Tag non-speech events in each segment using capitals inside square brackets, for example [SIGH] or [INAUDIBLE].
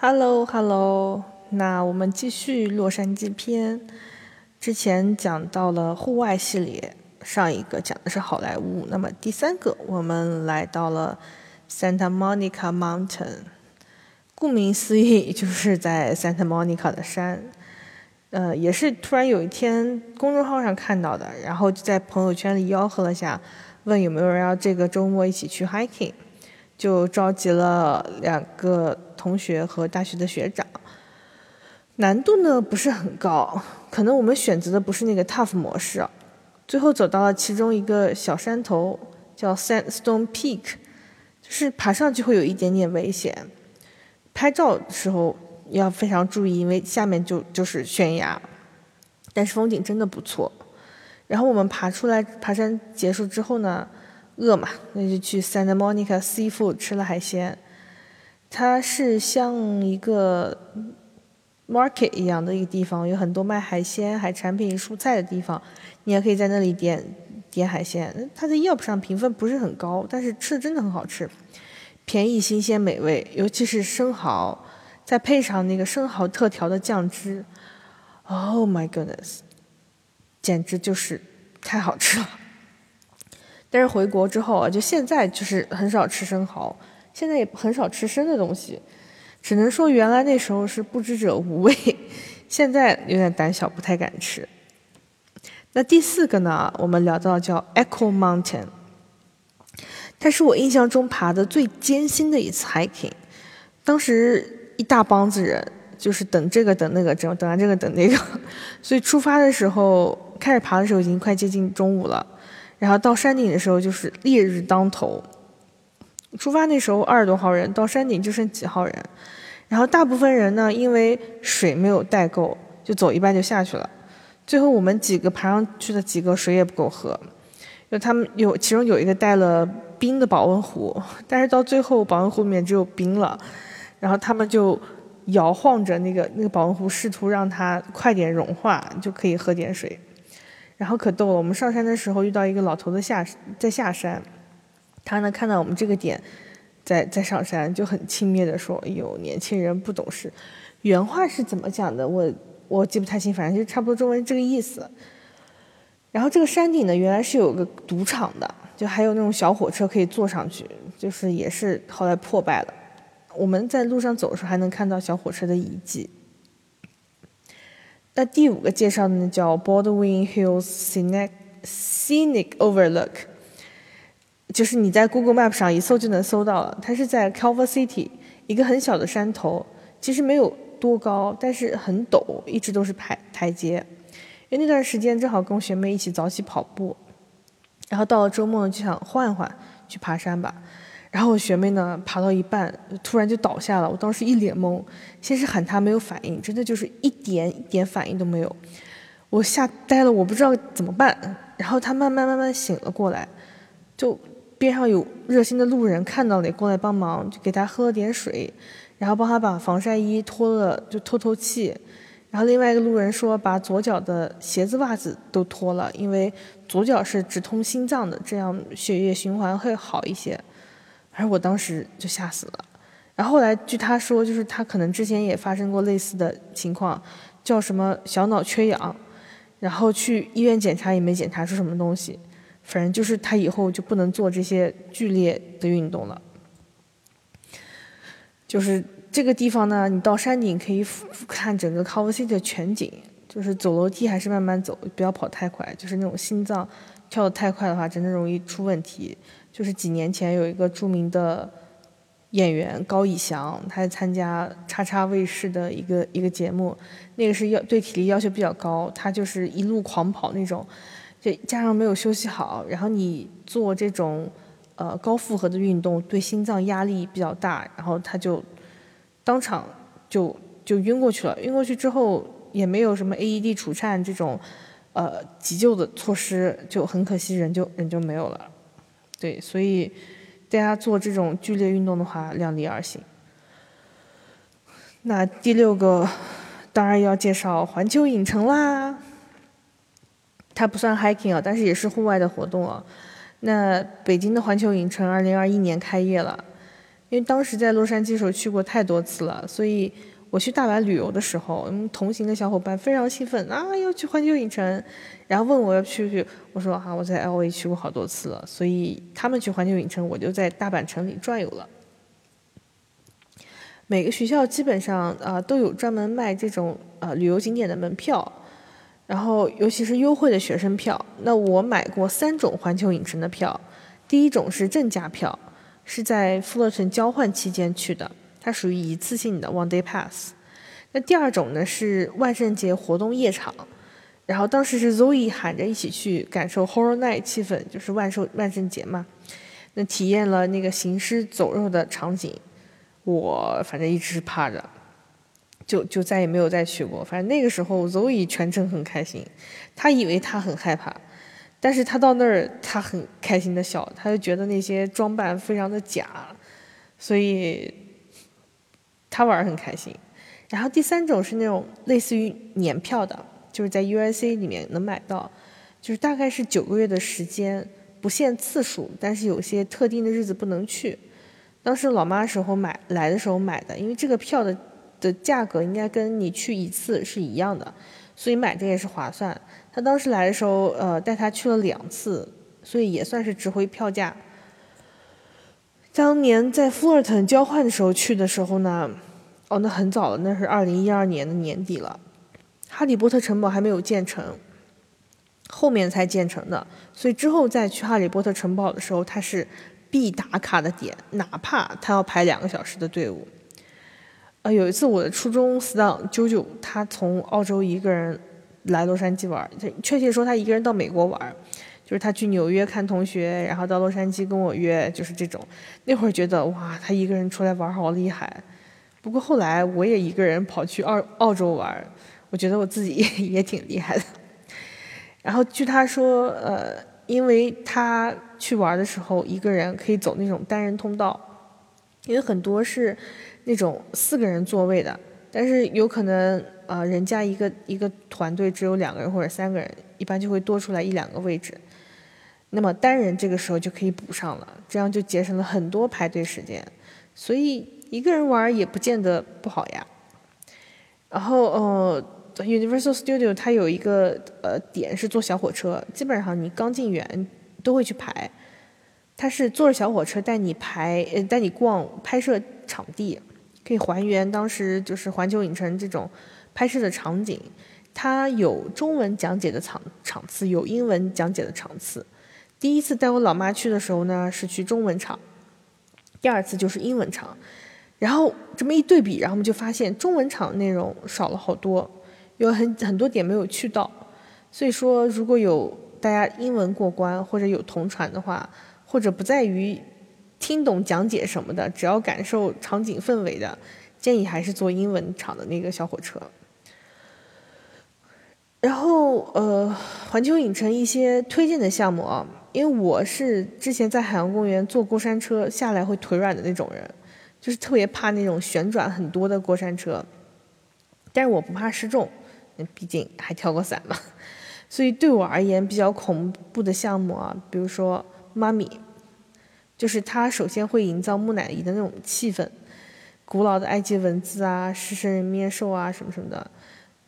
Hello，Hello，那我们继续洛杉矶篇。之前讲到了户外系列，上一个讲的是好莱坞，那么第三个我们来到了 Santa Monica Mountain。顾名思义，就是在 Santa Monica 的山。呃，也是突然有一天公众号上看到的，然后就在朋友圈里吆喝了下，问有没有人要这个周末一起去 hiking，就召集了两个。同学和大学的学长，难度呢不是很高，可能我们选择的不是那个 tough 模式。最后走到了其中一个小山头，叫 Sandstone Peak，就是爬上去会有一点点危险，拍照的时候要非常注意，因为下面就就是悬崖，但是风景真的不错。然后我们爬出来，爬山结束之后呢，饿嘛，那就去 Santa Monica Seafood 吃了海鲜。它是像一个 market 一样的一个地方，有很多卖海鲜、海产品、蔬菜的地方，你也可以在那里点点海鲜。它的 Yelp 上评分不是很高，但是吃的真的很好吃，便宜、新鲜、美味，尤其是生蚝，再配上那个生蚝特调的酱汁，Oh my goodness，简直就是太好吃了。但是回国之后啊，就现在就是很少吃生蚝。现在也很少吃生的东西，只能说原来那时候是不知者无畏，现在有点胆小，不太敢吃。那第四个呢，我们聊到叫 Echo Mountain，它是我印象中爬的最艰辛的一次 hiking。当时一大帮子人，就是等这个等那个，等等完这个等那个，[LAUGHS] 所以出发的时候开始爬的时候已经快接近中午了，然后到山顶的时候就是烈日当头。出发那时候二十多号人，到山顶就剩几号人，然后大部分人呢，因为水没有带够，就走一半就下去了。最后我们几个爬上去的几个水也不够喝，就他们有其中有一个带了冰的保温壶，但是到最后保温壶里面只有冰了，然后他们就摇晃着那个那个保温壶，试图让它快点融化，就可以喝点水。然后可逗了，我们上山的时候遇到一个老头子下在下山。他呢看到我们这个点，在在上山，就很轻蔑地说：“哎呦，年轻人不懂事。”原话是怎么讲的？我我记不太清，反正就差不多中文这个意思。然后这个山顶呢，原来是有个赌场的，就还有那种小火车可以坐上去，就是也是后来破败了。我们在路上走的时候还能看到小火车的遗迹。那第五个介绍呢叫 Baldwin Hills Scenic Scenic Overlook。就是你在 Google Map 上一搜就能搜到了，它是在 Calver City 一个很小的山头，其实没有多高，但是很陡，一直都是台台阶。因为那段时间正好跟学妹一起早起跑步，然后到了周末就想换换去爬山吧。然后我学妹呢爬到一半突然就倒下了，我当时一脸懵，先是喊她没有反应，真的就是一点一点反应都没有，我吓呆了，我不知道怎么办。然后她慢慢慢慢醒了过来，就。边上有热心的路人看到了，过来帮忙，就给他喝了点水，然后帮他把防晒衣脱了，就透透气。然后另外一个路人说，把左脚的鞋子、袜子都脱了，因为左脚是直通心脏的，这样血液循环会好一些。而我当时就吓死了。然后后来据他说，就是他可能之前也发生过类似的情况，叫什么小脑缺氧，然后去医院检查也没检查出什么东西。反正就是他以后就不能做这些剧烈的运动了。就是这个地方呢，你到山顶可以俯瞰整个 Culver City 的全景。就是走楼梯还是慢慢走，不要跑太快。就是那种心脏跳得太快的话，真的容易出问题。就是几年前有一个著名的演员高以翔，他参加叉叉卫视的一个一个节目，那个是要对体力要求比较高，他就是一路狂跑那种。就加上没有休息好，然后你做这种呃高负荷的运动，对心脏压力比较大，然后他就当场就就晕过去了。晕过去之后也没有什么 AED 除颤这种呃急救的措施，就很可惜人就人就没有了。对，所以大家做这种剧烈运动的话，量力而行。那第六个当然要介绍环球影城啦。它不算 hiking 啊，但是也是户外的活动啊。那北京的环球影城二零二一年开业了，因为当时在洛杉矶时候去过太多次了，所以我去大阪旅游的时候，嗯，同行的小伙伴非常兴奋啊，要去环球影城，然后问我要去不去，我说啊，我在 L A 去过好多次了，所以他们去环球影城，我就在大阪城里转悠了。每个学校基本上啊都有专门卖这种呃旅游景点的门票，然后尤其是优惠的学生票。那我买过三种环球影城的票，第一种是正价票，是在富勒城交换期间去的，它属于一次性的 one day pass。那第二种呢是万圣节活动夜场，然后当时是 Zoe 喊着一起去感受 Horror Night 气氛，就是万寿万圣节嘛，那体验了那个行尸走肉的场景。我反正一直是怕着，就就再也没有再去过。反正那个时候，Zoe 全程很开心，他以为他很害怕，但是他到那儿他很开心的笑，他就觉得那些装扮非常的假，所以他玩很开心。然后第三种是那种类似于年票的，就是在 USA 里面能买到，就是大概是九个月的时间，不限次数，但是有些特定的日子不能去。当时老妈时候买来的时候买的，因为这个票的的价格应该跟你去一次是一样的，所以买这也是划算。他当时来的时候，呃，带他去了两次，所以也算是值回票价。当年在富尔腾交换的时候去的时候呢，哦，那很早了，那是二零一二年的年底了，哈利波特城堡还没有建成，后面才建成的，所以之后再去哈利波特城堡的时候，它是。必打卡的点，哪怕他要排两个小时的队伍。呃，有一次我的初中死党啾啾，他从澳洲一个人来洛杉矶玩，确切说他一个人到美国玩，就是他去纽约看同学，然后到洛杉矶跟我约，就是这种。那会儿觉得哇，他一个人出来玩好厉害。不过后来我也一个人跑去澳澳洲玩，我觉得我自己 [LAUGHS] 也挺厉害的。然后据他说，呃，因为他。去玩的时候，一个人可以走那种单人通道，因为很多是那种四个人座位的，但是有可能啊，人家一个一个团队只有两个人或者三个人，一般就会多出来一两个位置。那么单人这个时候就可以补上了，这样就节省了很多排队时间。所以一个人玩也不见得不好呀。然后呃，Universal Studio 它有一个呃点是坐小火车，基本上你刚进园。都会去排，他是坐着小火车带你排，呃，带你逛拍摄场地，可以还原当时就是环球影城这种拍摄的场景。它有中文讲解的场场次，有英文讲解的场次。第一次带我老妈去的时候呢，是去中文场，第二次就是英文场。然后这么一对比，然后我们就发现中文场内容少了好多，有很很多点没有去到。所以说，如果有。大家英文过关或者有同传的话，或者不在于听懂讲解什么的，只要感受场景氛围的，建议还是坐英文场的那个小火车。然后呃，环球影城一些推荐的项目啊，因为我是之前在海洋公园坐过山车下来会腿软的那种人，就是特别怕那种旋转很多的过山车，但是我不怕失重，毕竟还跳过伞嘛。所以对我而言比较恐怖的项目啊，比如说妈咪，就是它首先会营造木乃伊的那种气氛，古老的埃及文字啊、狮身人面兽啊什么什么的，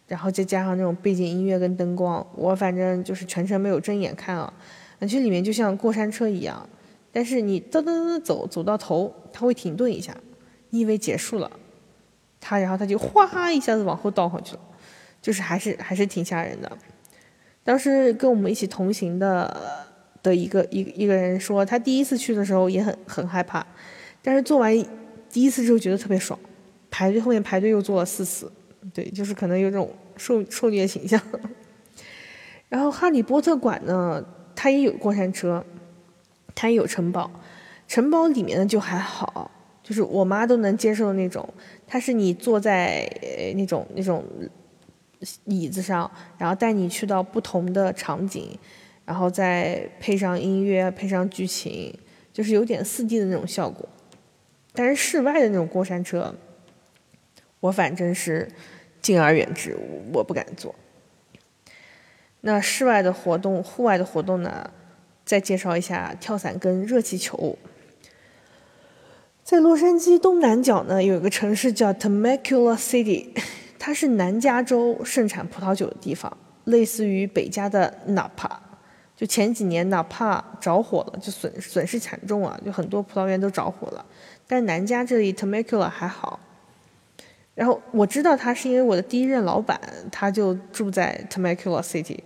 然后再加上那种背景音乐跟灯光，我反正就是全程没有睁眼看啊。感觉里面就像过山车一样，但是你噔噔噔走走到头，它会停顿一下，你以为结束了，它然后它就哗一下子往后倒回去了，就是还是还是挺吓人的。当时跟我们一起同行的的一个一一个人说，他第一次去的时候也很很害怕，但是做完第一次之后觉得特别爽，排队后面排队又做了四次，对，就是可能有种受受虐倾向。[LAUGHS] 然后哈利波特馆呢，它也有过山车，它也有城堡，城堡里面呢就还好，就是我妈都能接受的那种，它是你坐在那种那种。椅子上，然后带你去到不同的场景，然后再配上音乐，配上剧情，就是有点四 D 的那种效果。但是室外的那种过山车，我反正是敬而远之，我不敢坐。那室外的活动，户外的活动呢？再介绍一下跳伞跟热气球。在洛杉矶东南角呢，有一个城市叫 Temecula City，[LAUGHS] 它是南加州盛产葡萄酒的地方，类似于北加的 Napa。就前几年哪怕着火了，就损损失惨重啊，就很多葡萄园都着火了。但南加这里 Temecula 还好。然后我知道他是因为我的第一任老板，他就住在 Temecula City。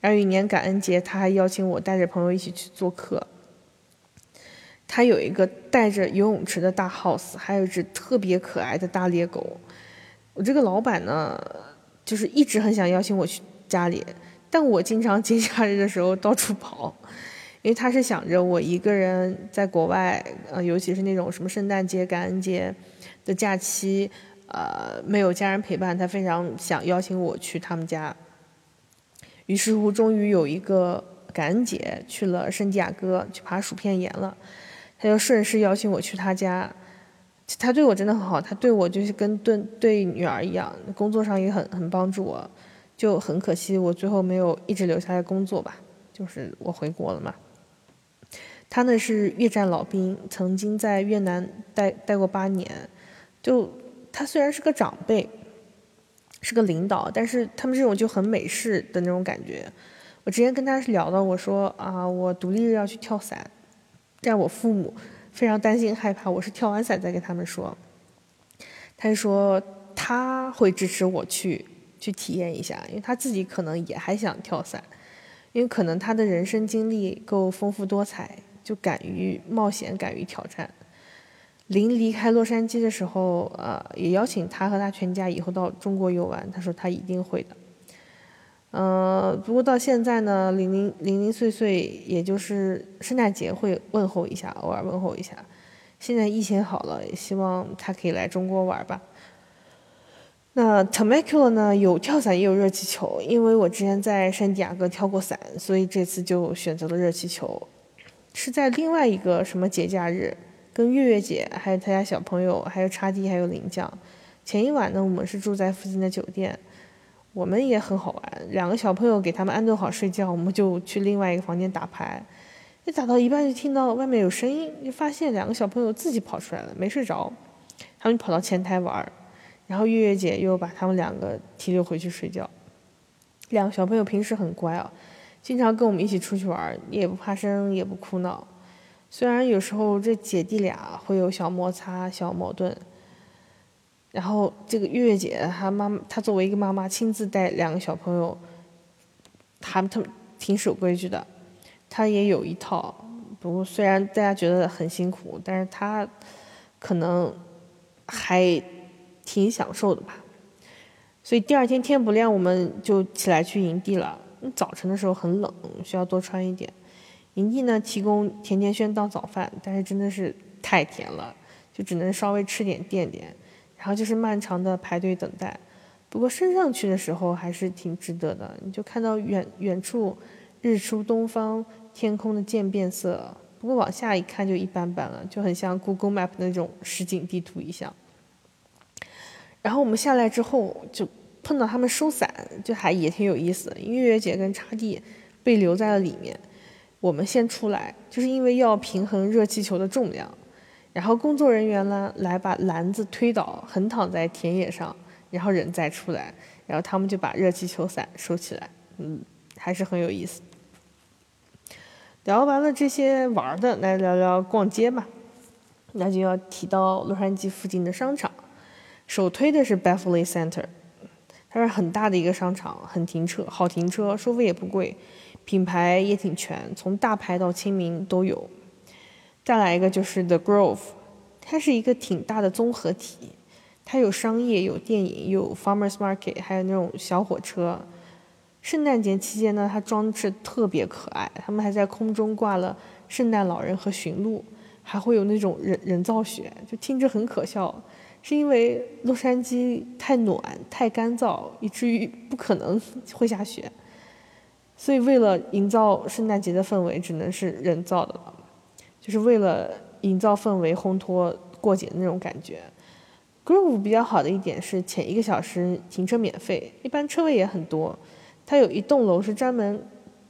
然后有一年感恩节，他还邀请我带着朋友一起去做客。他有一个带着游泳池的大 house，还有一只特别可爱的大猎狗。我这个老板呢，就是一直很想邀请我去家里，但我经常节假日的时候到处跑，因为他是想着我一个人在国外，呃，尤其是那种什么圣诞节、感恩节的假期，呃，没有家人陪伴，他非常想邀请我去他们家。于是乎，终于有一个感恩节去了圣地亚哥去爬薯片岩了。他就顺势邀请我去他家，他对我真的很好，他对我就是跟对对女儿一样，工作上也很很帮助我，就很可惜我最后没有一直留下来工作吧，就是我回国了嘛。他呢是越战老兵，曾经在越南待待过八年，就他虽然是个长辈，是个领导，但是他们这种就很美式的那种感觉。我之前跟他聊到，我说啊，我独立日要去跳伞。但我父母非常担心害怕，我是跳完伞再跟他们说。他说他会支持我去去体验一下，因为他自己可能也还想跳伞，因为可能他的人生经历够丰富多彩，就敢于冒险，敢于挑战。临离开洛杉矶的时候，呃，也邀请他和他全家以后到中国游玩，他说他一定会的。嗯，不过到现在呢，零零零零碎碎，也就是圣诞节会问候一下，偶尔问候一下。现在疫情好了，也希望他可以来中国玩吧。那 Temecula 呢，有跳伞也有热气球，因为我之前在圣地亚哥跳过伞，所以这次就选择了热气球。是在另外一个什么节假日，跟月月姐还有她家小朋友，还有叉 D 还有林酱。前一晚呢，我们是住在附近的酒店。我们也很好玩，两个小朋友给他们安顿好睡觉，我们就去另外一个房间打牌。一打到一半就听到外面有声音，就发现两个小朋友自己跑出来了，没睡着，他们跑到前台玩。然后月月姐又把他们两个提溜回去睡觉。两个小朋友平时很乖啊，经常跟我们一起出去玩，也不怕生，也不哭闹。虽然有时候这姐弟俩会有小摩擦、小矛盾。然后这个月月姐，她妈，她作为一个妈妈，亲自带两个小朋友，她特挺守规矩的，她也有一套。不过虽然大家觉得很辛苦，但是她可能还挺享受的吧。所以第二天天不亮，我们就起来去营地了。早晨的时候很冷，需要多穿一点。营地呢提供甜甜圈当早饭，但是真的是太甜了，就只能稍微吃点垫垫。然后就是漫长的排队等待，不过升上去的时候还是挺值得的。你就看到远远处日出东方，天空的渐变色。不过往下一看就一般般了，就很像 Google Map 那种实景地图一样。然后我们下来之后就碰到他们收伞，就还也挺有意思的。月月姐跟叉弟被留在了里面，我们先出来，就是因为要平衡热气球的重量。然后工作人员呢来把篮子推倒，横躺在田野上，然后人再出来，然后他们就把热气球伞收起来，嗯，还是很有意思。聊完了这些玩的，来聊聊逛街吧。那就要提到洛杉矶附近的商场，首推的是 Beverly Center，它是很大的一个商场，很停车，好停车，收费也不贵，品牌也挺全，从大牌到亲民都有。再来一个就是 The Grove，它是一个挺大的综合体，它有商业、有电影、有 Farmers Market，还有那种小火车。圣诞节期间呢，它装饰特别可爱，他们还在空中挂了圣诞老人和驯鹿，还会有那种人人造雪，就听着很可笑，是因为洛杉矶太暖、太干燥，以至于不可能 [LAUGHS] 会下雪，所以为了营造圣诞节的氛围，只能是人造的了。就是为了营造氛围、烘托过节的那种感觉。Groove 比较好的一点是前一个小时停车免费，一般车位也很多。它有一栋楼是专门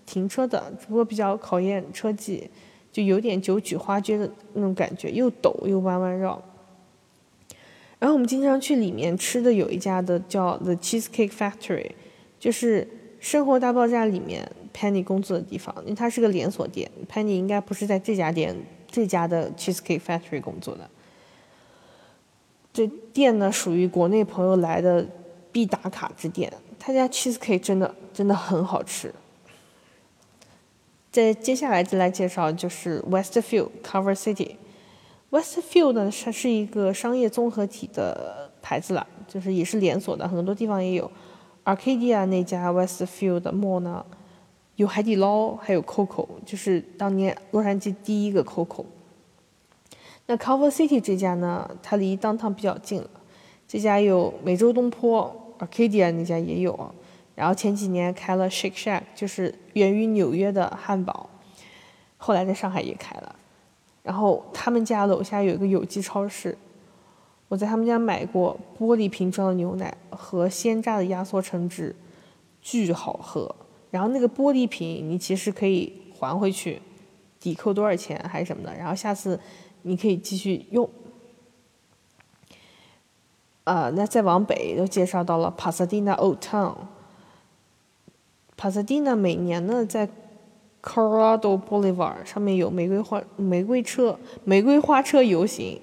停车的，只不过比较考验车技，就有点九曲花街的那种感觉，又陡又弯弯绕。然后我们经常去里面吃的有一家的叫 The Cheesecake Factory，就是《生活大爆炸》里面 Penny 工作的地方，因为它是个连锁店，Penny 应该不是在这家店这家的 Cheesecake Factory 工作的。这店呢属于国内朋友来的必打卡之店，他家 cheesecake 真的真的很好吃。在接下来再来介绍就是 Westfield Cover City。Westfield 呢它是一个商业综合体的牌子了，就是也是连锁的，很多地方也有。Arcadia 那家 Westfield mall 呢有海底捞，还有 Coco，就是当年洛杉矶第一个 Coco。那 Cover City 这家呢，它离 Downtown 比较近了。这家有美洲东坡，Arcadia 那家也有。然后前几年开了 Shake Shack，就是源于纽约的汉堡，后来在上海也开了。然后他们家楼下有一个有机超市，我在他们家买过玻璃瓶装的牛奶和鲜榨的压缩橙汁，巨好喝。然后那个玻璃瓶你其实可以还回去，抵扣多少钱还是什么的。然后下次。你可以继续用，呃，那再往北又介绍到了 Pasadena Old Town。Pasadena 每年呢在 Caradol Boulevard 上面有玫瑰花玫瑰车玫瑰花车游行，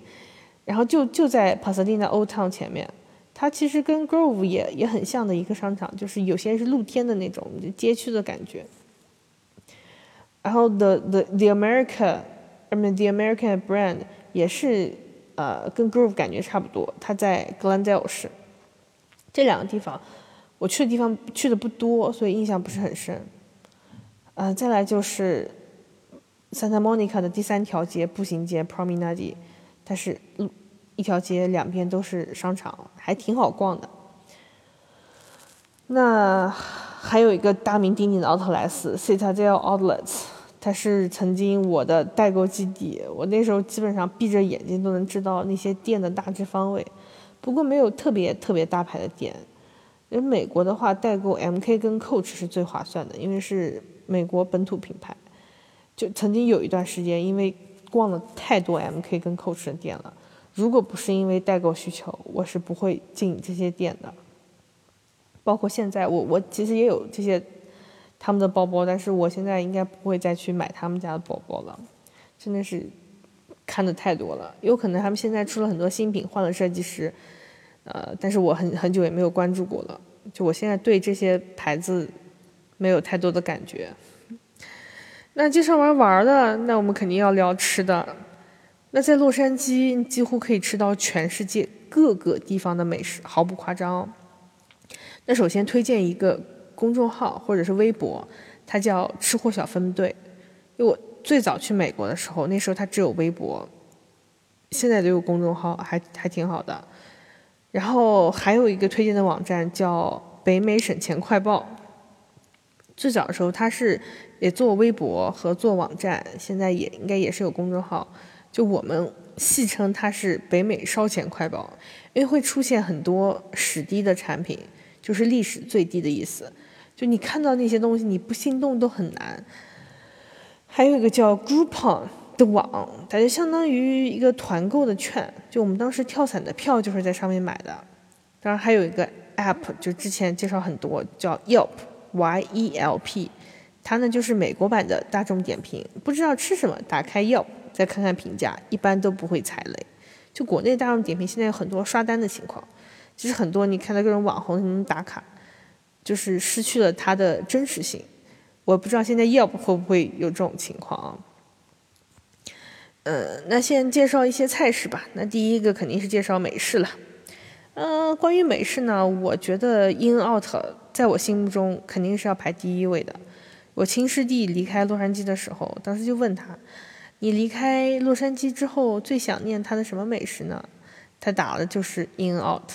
然后就就在 Pasadena Old Town 前面，它其实跟 Grove 也也很像的一个商场，就是有些是露天的那种街区的感觉。然后 The The The America，呃 The American Brand 也是呃跟 Grove 感觉差不多，它在 Glendale 市。这两个地方我去的地方去的不多，所以印象不是很深。呃，再来就是 Santa Monica 的第三条街步行街 Promenade，它是一条街两边都是商场，还挺好逛的。那还有一个大名鼎鼎的奥特莱斯 Citadel Outlets。它是曾经我的代购基地，我那时候基本上闭着眼睛都能知道那些店的大致方位，不过没有特别特别大牌的店。因为美国的话，代购 MK 跟 Coach 是最划算的，因为是美国本土品牌。就曾经有一段时间，因为逛了太多 MK 跟 Coach 的店了，如果不是因为代购需求，我是不会进这些店的。包括现在，我我其实也有这些。他们的包包，但是我现在应该不会再去买他们家的包包了，真的是看的太多了。有可能他们现在出了很多新品，换了设计师，呃，但是我很很久也没有关注过了。就我现在对这些牌子没有太多的感觉。那介绍完玩的，那我们肯定要聊吃的。那在洛杉矶几乎可以吃到全世界各个地方的美食，毫不夸张。那首先推荐一个。公众号或者是微博，它叫“吃货小分队”。因为我最早去美国的时候，那时候它只有微博，现在都有公众号，还还挺好的。然后还有一个推荐的网站叫“北美省钱快报”。最早的时候，它是也做微博和做网站，现在也应该也是有公众号。就我们戏称它是“北美烧钱快报”，因为会出现很多史低的产品，就是历史最低的意思。就你看到那些东西，你不心动都很难。还有一个叫 Groupon 的网，它就相当于一个团购的券。就我们当时跳伞的票就是在上面买的。当然还有一个 App，就之前介绍很多，叫 Yelp Y E L P，它呢就是美国版的大众点评。不知道吃什么，打开 Yelp 再看看评价，一般都不会踩雷。就国内大众点评现在有很多刷单的情况，其实很多你看到各种网红打卡。就是失去了它的真实性，我不知道现在 Yelp 会不会有这种情况啊？嗯，那先介绍一些菜式吧。那第一个肯定是介绍美式了。嗯，关于美式呢，我觉得 In Out 在我心目中肯定是要排第一位的。我亲师弟离开洛杉矶的时候，当时就问他：“你离开洛杉矶之后最想念他的什么美食呢？”他打的就是 In Out。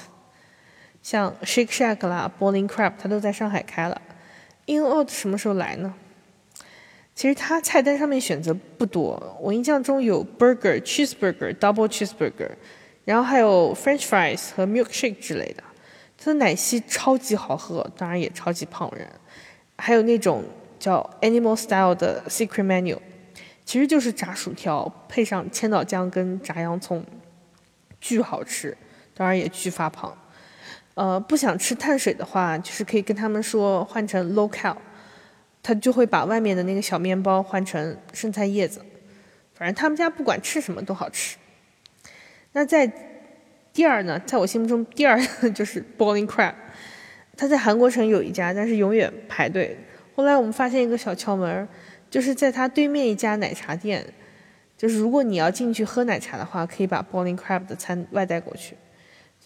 像 Shake Shack 啦，Bowling Crab，他都在上海开了。In Out 什么时候来呢？其实他菜单上面选择不多，我印象中有 Burger、Cheeseburger、Double Cheeseburger，然后还有 French Fries 和 Milkshake 之类的。它的奶昔超级好喝，当然也超级胖人。还有那种叫 Animal Style 的 Secret Menu，其实就是炸薯条配上千岛酱跟炸洋葱，巨好吃，当然也巨发胖。呃，不想吃碳水的话，就是可以跟他们说换成 low cal，他就会把外面的那个小面包换成生菜叶子。反正他们家不管吃什么都好吃。那在第二呢，在我心目中第二 [LAUGHS] 就是 Bowling Crab，他在韩国城有一家，但是永远排队。后来我们发现一个小窍门，就是在他对面一家奶茶店，就是如果你要进去喝奶茶的话，可以把 Bowling Crab 的餐外带过去。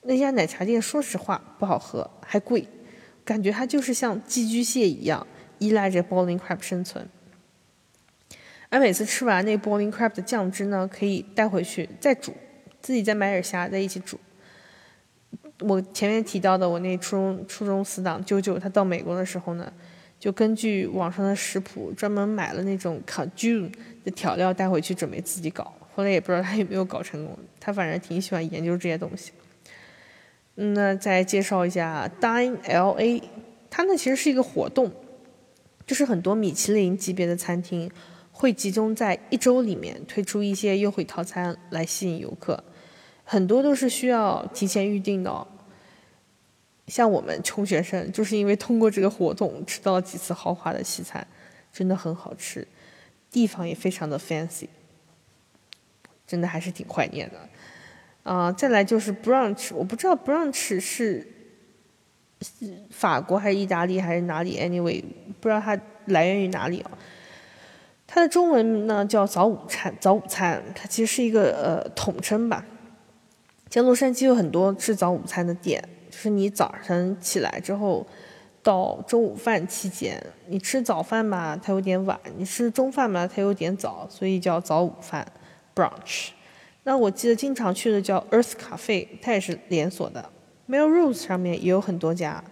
那家奶茶店说实话不好喝，还贵，感觉它就是像寄居蟹一样依赖着 Bowling Crab 生存。而每次吃完那 Bowling Crab 的酱汁呢，可以带回去再煮，自己再买点虾再一起煮。我前面提到的我那初中初中死党舅舅，他到美国的时候呢，就根据网上的食谱专门买了那种 Cajun 的调料带回去准备自己搞，后来也不知道他有没有搞成功，他反正挺喜欢研究这些东西。那再介绍一下 Dine LA，它呢其实是一个活动，就是很多米其林级别的餐厅会集中在一周里面推出一些优惠套餐来吸引游客，很多都是需要提前预定的。哦像我们穷学生，就是因为通过这个活动吃到了几次豪华的西餐，真的很好吃，地方也非常的 fancy，真的还是挺怀念的。啊，再来就是 brunch，我不知道 brunch 是法国还是意大利还是哪里，anyway，不知道它来源于哪里啊。它的中文呢叫早午餐，早午餐，它其实是一个呃统称吧。像洛杉矶有很多吃早午餐的店，就是你早晨起来之后到中午饭期间，你吃早饭嘛，它有点晚；你吃中饭嘛，它有点早，所以叫早午饭 brunch。那我记得经常去的叫 Earth Cafe，它也是连锁的。Melrose 上面也有很多家。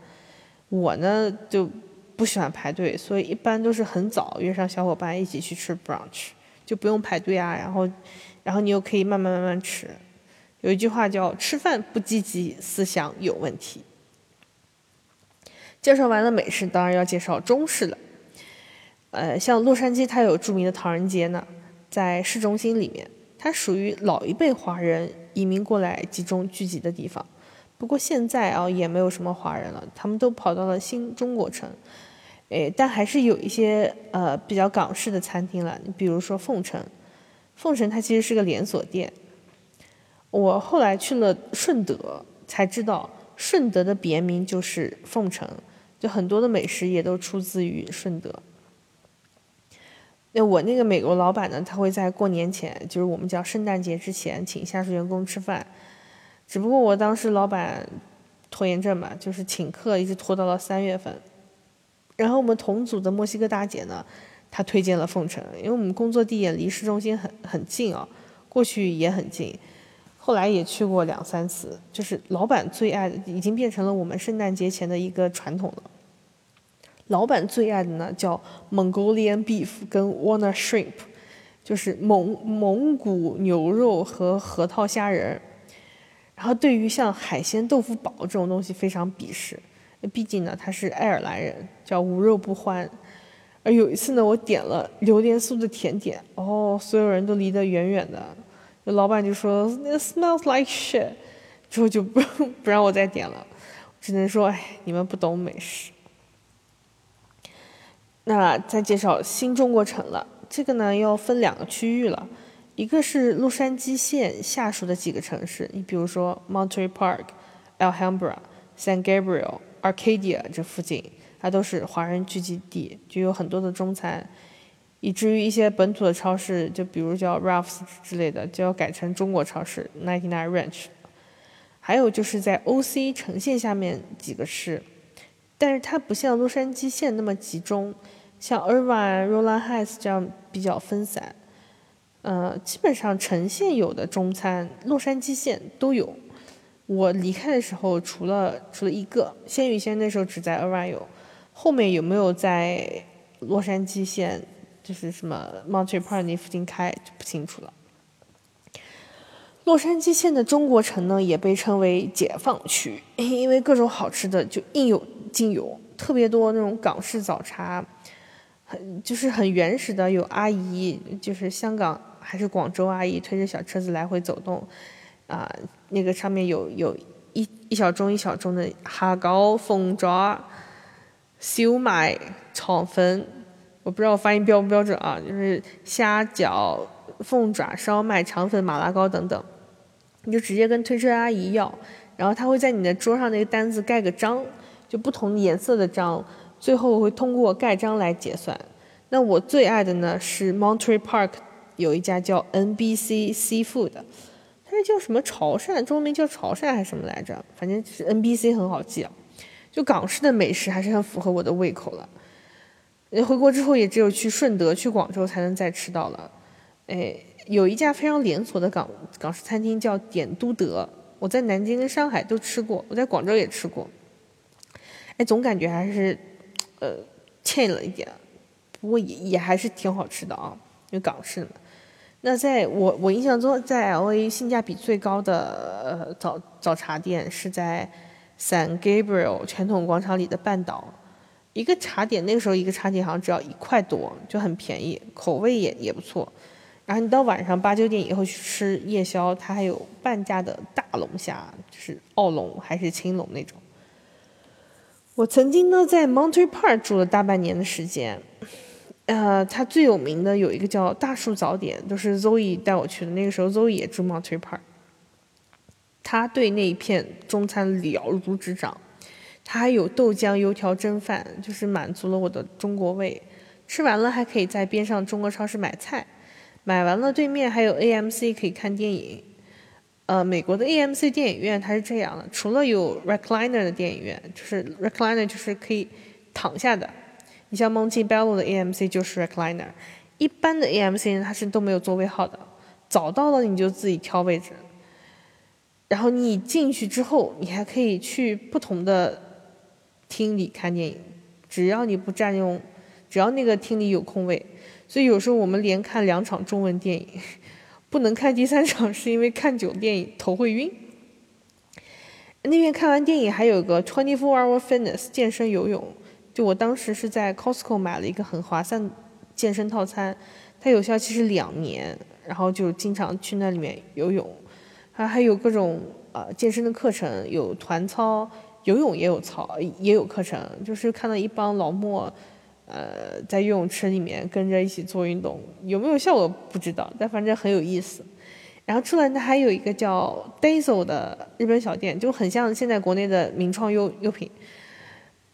我呢就不喜欢排队，所以一般都是很早约上小伙伴一起去吃 brunch，就不用排队啊。然后，然后你又可以慢慢慢慢吃。有一句话叫“吃饭不积极，思想有问题”。介绍完了美食，当然要介绍中式了。呃，像洛杉矶，它有著名的唐人街呢，在市中心里面。它属于老一辈华人移民过来集中聚集的地方，不过现在啊也没有什么华人了，他们都跑到了新中国城，诶，但还是有一些呃比较港式的餐厅了。你比如说凤城，凤城它其实是个连锁店。我后来去了顺德，才知道顺德的别名就是凤城，就很多的美食也都出自于顺德。那我那个美国老板呢，他会在过年前，就是我们叫圣诞节之前，请下属员工吃饭。只不过我当时老板拖延症嘛，就是请客一直拖到了三月份。然后我们同组的墨西哥大姐呢，她推荐了凤城，因为我们工作地点离市中心很很近啊，过去也很近。后来也去过两三次，就是老板最爱的，已经变成了我们圣诞节前的一个传统了。老板最爱的呢叫 Mongolian beef 跟 Wana shrimp，就是蒙蒙古牛肉和核桃虾仁。然后对于像海鲜豆腐煲这种东西非常鄙视，毕竟呢他是爱尔兰人，叫无肉不欢。而有一次呢，我点了榴莲酥的甜点，哦，所有人都离得远远的，老板就说 It smells like shit，之后就不 [LAUGHS] 不让我再点了，只能说哎，你们不懂美食。那再介绍新中国城了，这个呢要分两个区域了，一个是洛杉矶县下属的几个城市，你比如说 Monterey Park、Alhambra、San Gabriel、Arcadia 这附近，它都是华人聚集地，就有很多的中餐，以至于一些本土的超市，就比如叫 Ralphs 之类的，就要改成中国超市 Ninety Nine Ranch。还有就是在 OC 城县下面几个市，但是它不像洛杉矶县那么集中。像 Irvine、Roland Heights 这样比较分散，呃，基本上城县有的中餐，洛杉矶县都有。我离开的时候，除了除了一个鲜芋仙，那时候只在 Irvine 有，后面有没有在洛杉矶县，就是什么 Monterey Park 那附近开就不清楚了。洛杉矶县的中国城呢，也被称为解放区，因为各种好吃的就应有尽有，特别多那种港式早茶。很就是很原始的，有阿姨，就是香港还是广州阿姨推着小车子来回走动，啊，那个上面有有一一小盅一小盅的虾膏、凤爪、烧麦、肠粉，我不知道我发音标不标准啊，就是虾饺、凤爪、烧麦、肠粉、马拉糕等等，你就直接跟推车阿姨要，然后他会在你的桌上那个单子盖个章，就不同颜色的章。最后会通过盖章来结算。那我最爱的呢是 Monterey Park 有一家叫 NBC Seafood，它是叫什么潮汕，中文名叫潮汕还是什么来着？反正就是 NBC 很好记啊。就港式的美食还是很符合我的胃口了。回国之后也只有去顺德、去广州才能再吃到了。哎，有一家非常连锁的港港式餐厅叫点都德，我在南京跟上海都吃过，我在广州也吃过。哎，总感觉还是。呃，欠了一点，不过也也还是挺好吃的啊，因为港式的。那在我我印象中，在 L A 性价比最高的呃早早茶店是在 San Gabriel 传统广场里的半岛，一个茶点那个时候一个茶点好像只要一块多，就很便宜，口味也也不错。然后你到晚上八九点以后去吃夜宵，它还有半价的大龙虾，就是澳龙还是青龙那种。我曾经呢在 Monterey Park 住了大半年的时间，呃，它最有名的有一个叫大树早点，都是 Zoe 带我去的。那个时候 Zoe 也住 Monterey Park，他对那一片中餐了如指掌。它还有豆浆油条蒸饭，就是满足了我的中国胃。吃完了还可以在边上中国超市买菜，买完了对面还有 AMC 可以看电影。呃，美国的 AMC 电影院它是这样的，除了有 recliner 的电影院，就是 recliner 就是可以躺下的。你像 Montebello 的 AMC 就是 recliner，一般的 AMC 它是都没有座位号的，早到了你就自己挑位置。然后你进去之后，你还可以去不同的厅里看电影，只要你不占用，只要那个厅里有空位。所以有时候我们连看两场中文电影。[LAUGHS] 不能看第三场，是因为看久电影头会晕。那边看完电影还有个 Twenty Four Hour Fitness 健身游泳，就我当时是在 Costco 买了一个很划算健身套餐，它有效期是两年，然后就经常去那里面游泳。它还有各种呃健身的课程，有团操，游泳也有操也有课程，就是看到一帮老莫。呃，在游泳池里面跟着一起做运动，有没有效果不知道，但反正很有意思。然后出来呢，还有一个叫 Daiso 的日本小店，就很像现在国内的名创优优品。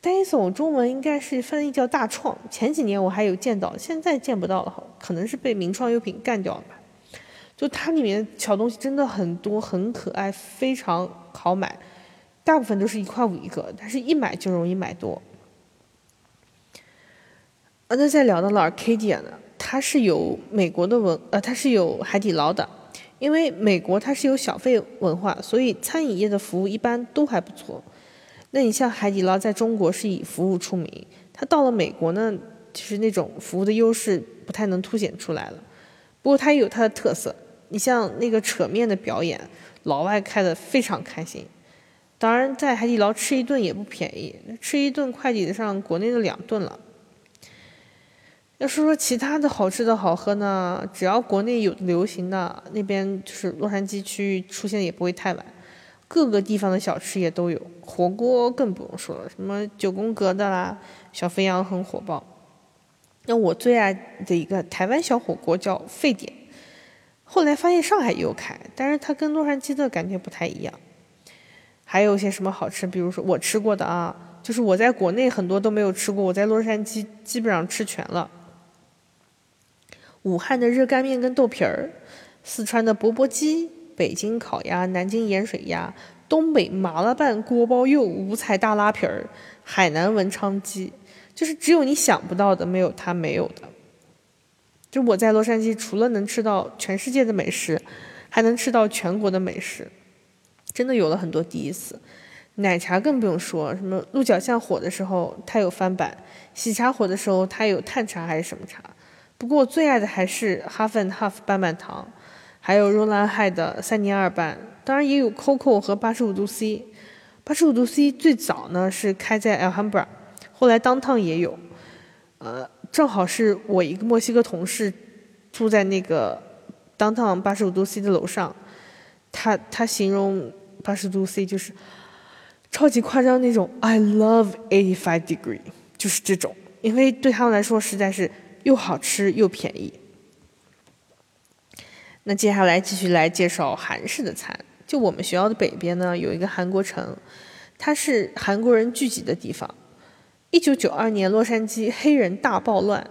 Daiso 中文应该是翻译叫大创，前几年我还有见到，现在见不到了，可能是被名创优品干掉了吧。就它里面小东西真的很多，很可爱，非常好买，大部分都是一块五一个，但是一买就容易买多。那再聊到了 Arcadia 呢，它是有美国的文，呃，它是有海底捞的，因为美国它是有小费文化，所以餐饮业的服务一般都还不错。那你像海底捞在中国是以服务出名，它到了美国呢，其实那种服务的优势不太能凸显出来了。不过它也有它的特色，你像那个扯面的表演，老外开的非常开心。当然，在海底捞吃一顿也不便宜，吃一顿快抵得上国内的两顿了。要说说其他的好吃的好喝呢，只要国内有流行的，那边就是洛杉矶区域出现也不会太晚。各个地方的小吃也都有，火锅更不用说了，什么九宫格的啦，小肥羊很火爆。那我最爱的一个台湾小火锅叫沸点，后来发现上海也有开，但是它跟洛杉矶的感觉不太一样。还有些什么好吃，比如说我吃过的啊，就是我在国内很多都没有吃过，我在洛杉矶基本上吃全了。武汉的热干面跟豆皮儿，四川的钵钵鸡，北京烤鸭，南京盐水鸭，东北麻辣拌锅包肉，五彩大拉皮儿，海南文昌鸡，就是只有你想不到的，没有它没有的。就我在洛杉矶，除了能吃到全世界的美食，还能吃到全国的美食，真的有了很多第一次。奶茶更不用说，什么鹿角巷火的时候它有翻版，喜茶火的时候它有碳茶还是什么茶。不过我最爱的还是 Half and Half 半半糖，还有若兰海的三年二半，当然也有 Coco 和八十五度 C。八十五度 C 最早呢是开在 Alhambra，后来 Downtown 也有。呃，正好是我一个墨西哥同事住在那个 downtown 八十五度 C 的楼上，他他形容八十度 C 就是超级夸张那种，I love eighty five degree，就是这种，因为对他们来说实在是又好吃又便宜。那接下来继续来介绍韩式的餐。就我们学校的北边呢，有一个韩国城，它是韩国人聚集的地方。一九九二年洛杉矶黑人大暴乱，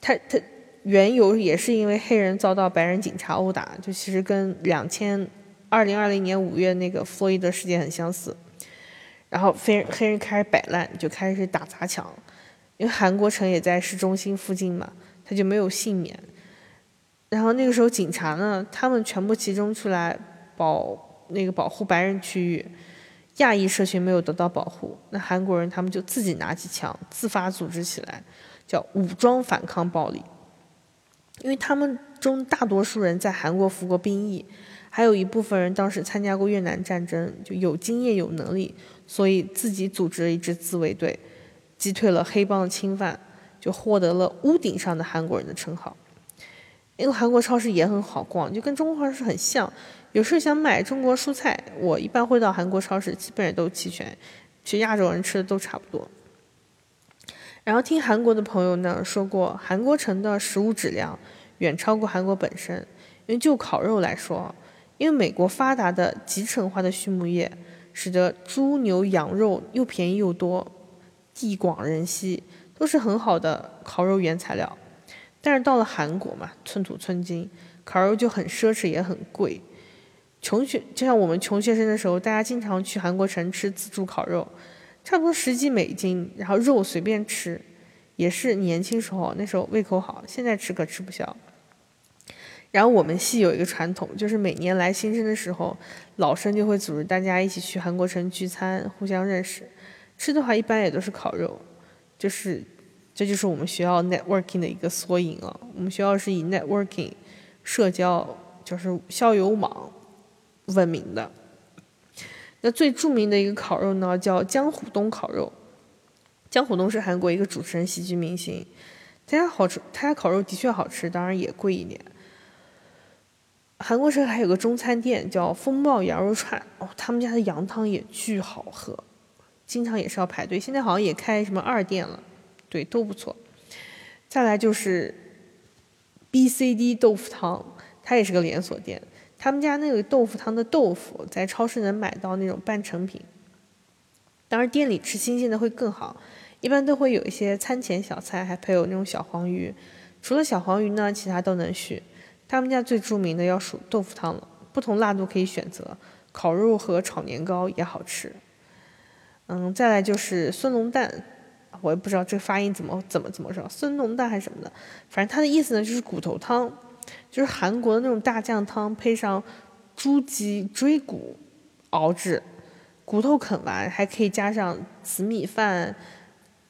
它它缘由也是因为黑人遭到白人警察殴打，就其实跟两千二零二零年五月那个弗洛伊德事件很相似。然后黑人黑人开始摆烂，就开始打砸抢，因为韩国城也在市中心附近嘛，他就没有幸免。然后那个时候警察呢，他们全部集中出来保那个保护白人区域，亚裔社群没有得到保护，那韩国人他们就自己拿起枪自发组织起来，叫武装反抗暴力。因为他们中大多数人在韩国服过兵役，还有一部分人当时参加过越南战争，就有经验有能力，所以自己组织了一支自卫队，击退了黑帮的侵犯，就获得了屋顶上的韩国人的称号。因为韩国超市也很好逛，就跟中国超市很像。有时候想买中国蔬菜，我一般会到韩国超市，基本上都齐全。其实亚洲人吃的都差不多。然后听韩国的朋友呢说过，韩国城的食物质量远超过韩国本身。因为就烤肉来说，因为美国发达的集成化的畜牧业，使得猪牛羊肉又便宜又多，地广人稀，都是很好的烤肉原材料。但是到了韩国嘛，寸土寸金，烤肉就很奢侈也很贵。穷学就像我们穷学生的时候，大家经常去韩国城吃自助烤肉，差不多十几美金，然后肉随便吃，也是年轻时候那时候胃口好，现在吃可吃不消。然后我们系有一个传统，就是每年来新生的时候，老生就会组织大家一起去韩国城聚餐，互相认识。吃的话一般也都是烤肉，就是。这就是我们学校 networking 的一个缩影啊！我们学校是以 networking 社交，就是校友网闻名的。那最著名的一个烤肉呢，叫江虎东烤肉。江虎东是韩国一个主持人、喜剧明星，他家好吃，他家烤肉的确好吃，当然也贵一点。韩国城还有个中餐店叫风暴羊肉串，哦，他们家的羊汤也巨好喝，经常也是要排队。现在好像也开什么二店了。对，都不错。再来就是 B C D 豆腐汤，它也是个连锁店。他们家那个豆腐汤的豆腐，在超市能买到那种半成品。当然，店里吃新鲜的会更好。一般都会有一些餐前小菜，还配有那种小黄鱼。除了小黄鱼呢，其他都能续。他们家最著名的要数豆腐汤了，不同辣度可以选择，烤肉和炒年糕也好吃。嗯，再来就是孙龙蛋。我也不知道这发音怎么怎么怎么说，孙浓蛋还是什么的，反正它的意思呢就是骨头汤，就是韩国的那种大酱汤，配上猪脊椎骨熬制，骨头啃完还可以加上紫米饭、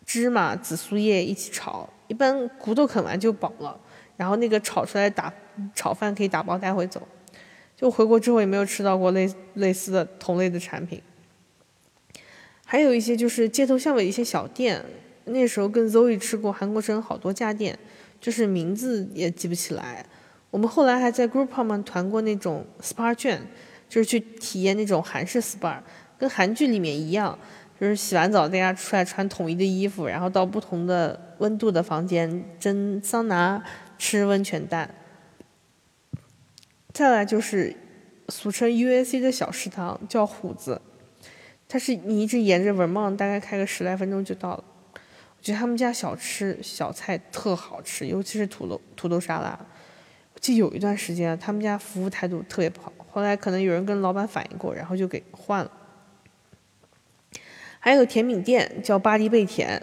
芝麻、紫苏叶一起炒，一般骨头啃完就饱了，然后那个炒出来打炒饭可以打包带回走，就回国之后也没有吃到过类类似的同类的产品。还有一些就是街头巷尾一些小店，那时候跟 Zoe 吃过韩国城好多家店，就是名字也记不起来。我们后来还在 Groupon 团过那种 SPA 券，就是去体验那种韩式 SPA，跟韩剧里面一样，就是洗完澡大家出来穿统一的衣服，然后到不同的温度的房间蒸桑拿、吃温泉蛋。再来就是俗称 UAC 的小食堂，叫虎子。它是你一直沿着文茂，大概开个十来分钟就到了。我觉得他们家小吃小菜特好吃，尤其是土豆土豆沙拉。就有一段时间，他们家服务态度特别不好，后来可能有人跟老板反映过，然后就给换了。还有甜品店叫巴黎贝甜，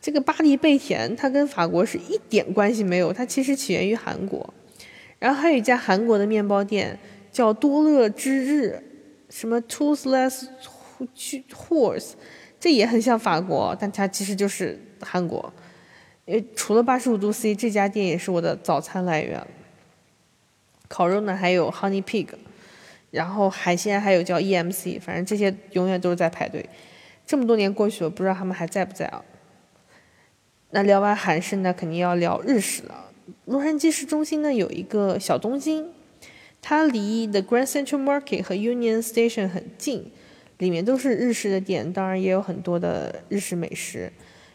这个巴黎贝甜它跟法国是一点关系没有，它其实起源于韩国。然后还有一家韩国的面包店叫多乐之日，什么 Toothless。horse，这也很像法国，但它其实就是韩国。呃除了八十五度 C，这家店也是我的早餐来源。烤肉呢，还有 Honey Pig，然后海鲜还有叫 EMC，反正这些永远都是在排队。这么多年过去了，不知道他们还在不在啊？那聊完韩式呢，肯定要聊日式了。洛杉矶市中心呢有一个小东京，它离 The Grand Central Market 和 Union Station 很近，里面都是日式的店，当然也有很多的日式美食。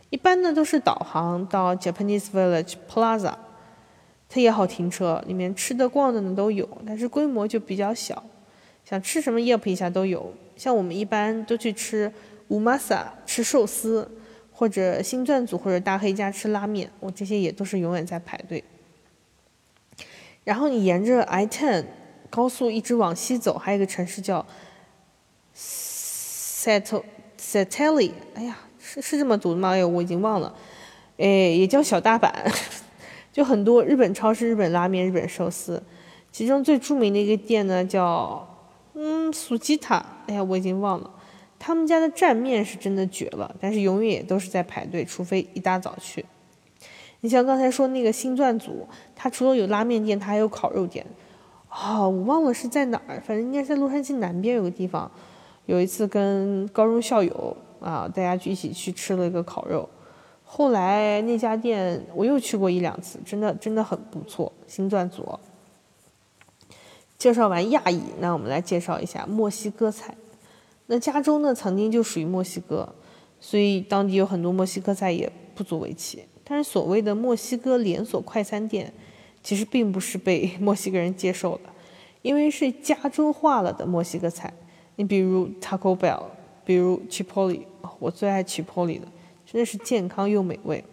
一般呢都是导航到 Japanese Village Plaza，它也好停车，里面吃的逛的呢都有，但是规模就比较小，想吃什么 Yelp 一下都有。像我们一般都去吃 Umasa 吃寿司，或者新钻组或者大黑家吃拉面，我这些也都是永远在排队。然后你沿着 I-10 高速一直往西走，还有一个城市叫 Set Seteli，哎呀。是是这么读的吗？哎呦，我已经忘了。哎，也叫小大阪，[LAUGHS] 就很多日本超市、日本拉面、日本寿司。其中最著名的一个店呢，叫嗯苏吉塔。哎呀，我已经忘了。他们家的蘸面是真的绝了，但是永远也都是在排队，除非一大早去。你像刚才说那个新钻组，它除了有拉面店，它还有烤肉店。哦，我忘了是在哪儿，反正应该在洛杉矶南边有个地方。有一次跟高中校友。啊，大家一起去吃了一个烤肉，后来那家店我又去过一两次，真的真的很不错。新钻组。介绍完亚裔，那我们来介绍一下墨西哥菜。那加州呢，曾经就属于墨西哥，所以当地有很多墨西哥菜也不足为奇。但是所谓的墨西哥连锁快餐店，其实并不是被 [LAUGHS] 墨西哥人接受的，因为是加州化了的墨西哥菜。你比如 Taco Bell。比如 Chipotle，我最爱 Chipotle 的，真的是健康又美味。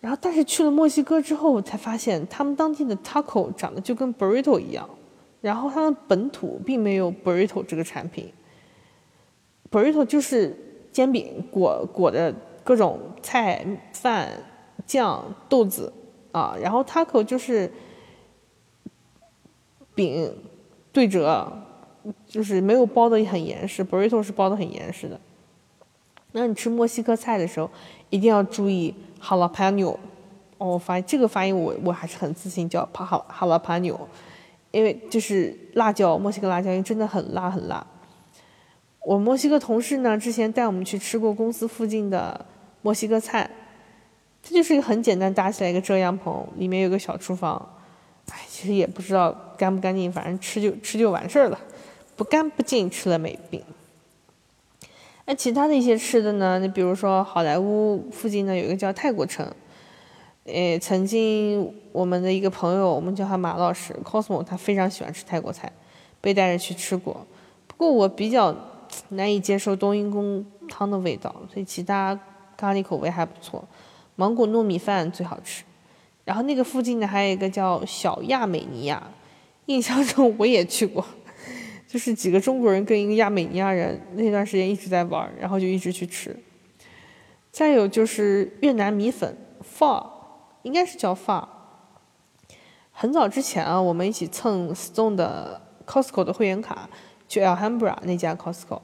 然后，但是去了墨西哥之后，我才发现他们当地的 taco 长得就跟 burrito 一样，然后他们本土并没有 burrito 这个产品。Burrito 就是煎饼裹裹着各种菜、饭、酱、豆子啊，然后 taco 就是饼对折。就是没有包的很严实，burrito 是包的很严实的。那你吃墨西哥菜的时候，一定要注意 jalapeno。哦，发现这个发音我我还是很自信，叫 ha jalapeno，因为就是辣椒，墨西哥辣椒，因为真的很辣很辣。我墨西哥同事呢，之前带我们去吃过公司附近的墨西哥菜，这就是一个很简单搭起来一个遮阳棚，里面有个小厨房。哎，其实也不知道干不干净，反正吃就吃就完事儿了。不干不净吃了没病。那其他的一些吃的呢？你比如说好莱坞附近呢有一个叫泰国城，诶，曾经我们的一个朋友，我们叫他马老师，Cosmo，他非常喜欢吃泰国菜，被带着去吃过。不过我比较难以接受冬阴功汤的味道，所以其他咖喱口味还不错。芒果糯米饭最好吃。然后那个附近呢还有一个叫小亚美尼亚，印象中我也去过。[LAUGHS] 就是几个中国人跟一个亚美尼亚人那段时间一直在玩，然后就一直去吃。再有就是越南米粉发应该是叫发。很早之前啊，我们一起蹭 Stone 的 Costco 的会员卡，去 Alhambra 那家 Costco，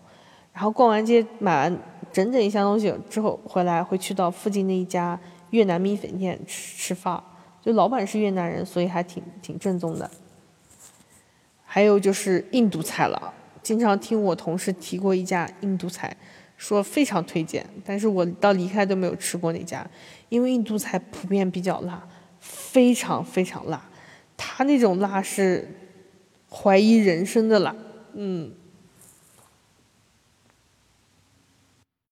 然后逛完街买完整整一箱东西之后回来，会去到附近的一家越南米粉店吃吃饭就老板是越南人，所以还挺挺正宗的。还有就是印度菜了，经常听我同事提过一家印度菜，说非常推荐，但是我到离开都没有吃过那家，因为印度菜普遍比较辣，非常非常辣，他那种辣是怀疑人生的辣，嗯。